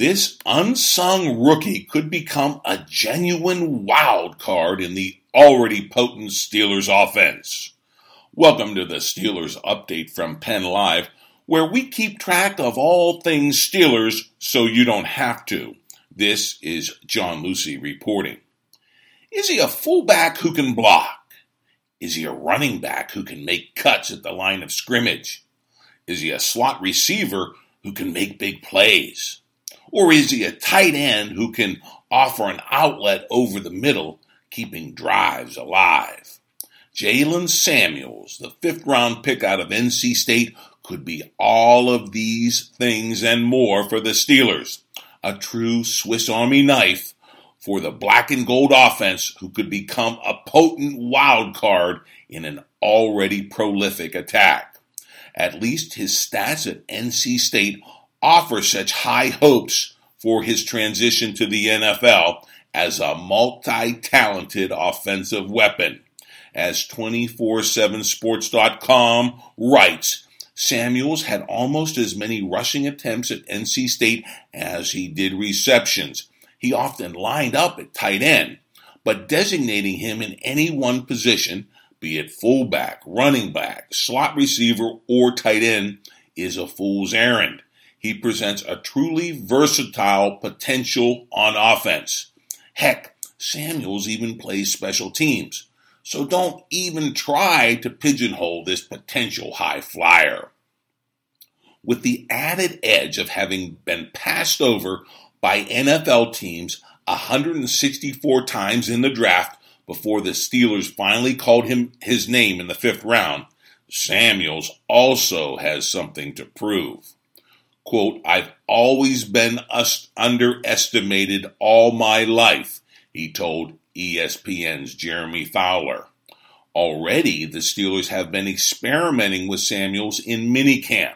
This unsung rookie could become a genuine wild card in the already potent Steelers offense. Welcome to the Steelers update from Penn Live, where we keep track of all things Steelers so you don't have to. This is John Lucy reporting. Is he a fullback who can block? Is he a running back who can make cuts at the line of scrimmage? Is he a slot receiver who can make big plays? Or is he a tight end who can offer an outlet over the middle, keeping drives alive? Jaylen Samuels, the fifth round pick out of NC State, could be all of these things and more for the Steelers. A true Swiss Army knife for the black and gold offense who could become a potent wild card in an already prolific attack. At least his stats at NC State offer such high hopes for his transition to the NFL as a multi talented offensive weapon. As 247sports.com writes, Samuels had almost as many rushing attempts at NC State as he did receptions. He often lined up at tight end, but designating him in any one position, be it fullback, running back, slot receiver, or tight end, is a fool's errand. He presents a truly versatile potential on offense. Heck, Samuels even plays special teams. So don't even try to pigeonhole this potential high flyer. With the added edge of having been passed over by NFL teams 164 times in the draft before the Steelers finally called him his name in the fifth round, Samuels also has something to prove quote, I've always been underestimated all my life, he told ESPN's Jeremy Fowler. Already, the Steelers have been experimenting with Samuels in minicamp.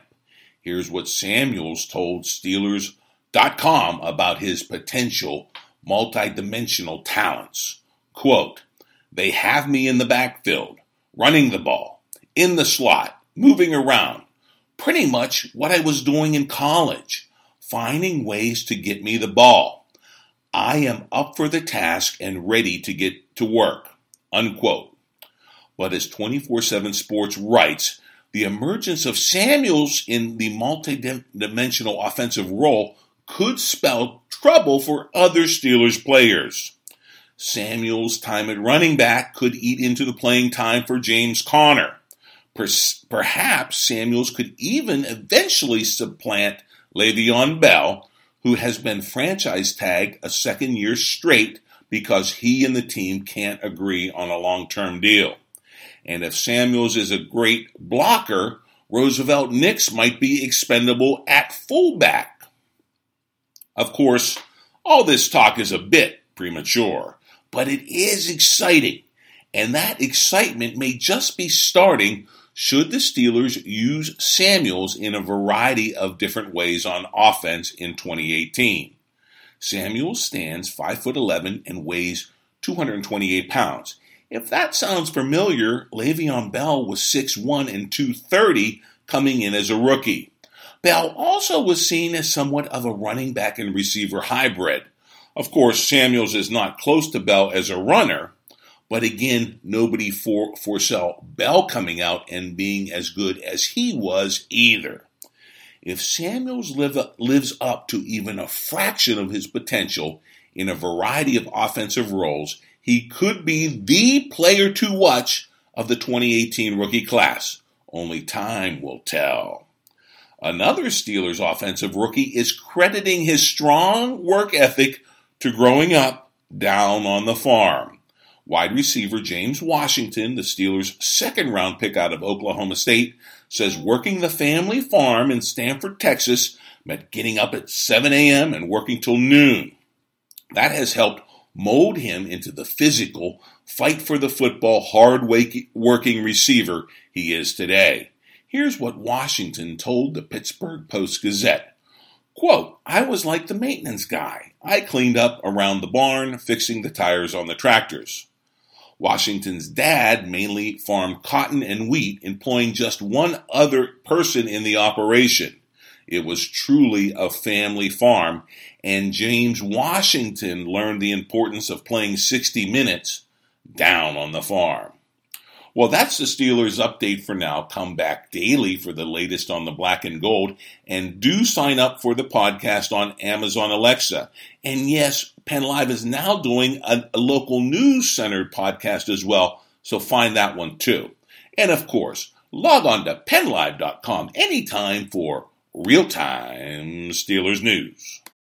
Here's what Samuels told Steelers.com about his potential multidimensional talents. Quote, they have me in the backfield, running the ball, in the slot, moving around, pretty much what I was doing in college, finding ways to get me the ball. I am up for the task and ready to get to work. Unquote. But as 24 7 Sports writes, the emergence of Samuels in the multidimensional offensive role could spell trouble for other Steelers players. Samuels' time at running back could eat into the playing time for James Conner. Perhaps Samuels could even eventually supplant Le'Veon Bell, who has been franchise tagged a second year straight because he and the team can't agree on a long term deal. And if Samuels is a great blocker, Roosevelt Nix might be expendable at fullback. Of course, all this talk is a bit premature, but it is exciting, and that excitement may just be starting should the Steelers use Samuels in a variety of different ways on offense in 2018? Samuels stands 5 foot 11 and weighs 228 pounds. If that sounds familiar, Le'Veon Bell was 6'1 and 230 coming in as a rookie. Bell also was seen as somewhat of a running back and receiver hybrid. Of course, Samuels is not close to Bell as a runner, but again, nobody for, foresaw Bell coming out and being as good as he was either. If Samuels live, lives up to even a fraction of his potential in a variety of offensive roles, he could be the player to watch of the 2018 rookie class. Only time will tell. Another Steelers offensive rookie is crediting his strong work ethic to growing up down on the farm. Wide receiver James Washington, the Steelers' second round pick out of Oklahoma State, says working the family farm in Stamford, Texas meant getting up at 7 a.m. and working till noon. That has helped mold him into the physical, fight for the football, hard working receiver he is today. Here's what Washington told the Pittsburgh Post Gazette. Quote, I was like the maintenance guy. I cleaned up around the barn, fixing the tires on the tractors. Washington's dad mainly farmed cotton and wheat, employing just one other person in the operation. It was truly a family farm, and James Washington learned the importance of playing 60 minutes down on the farm. Well, that's the Steelers update for now. Come back daily for the latest on the black and gold, and do sign up for the podcast on Amazon Alexa. And yes, Penn Live is now doing a, a local news centered podcast as well, so find that one too. And of course, log on to pennlive.com anytime for real time Steelers news.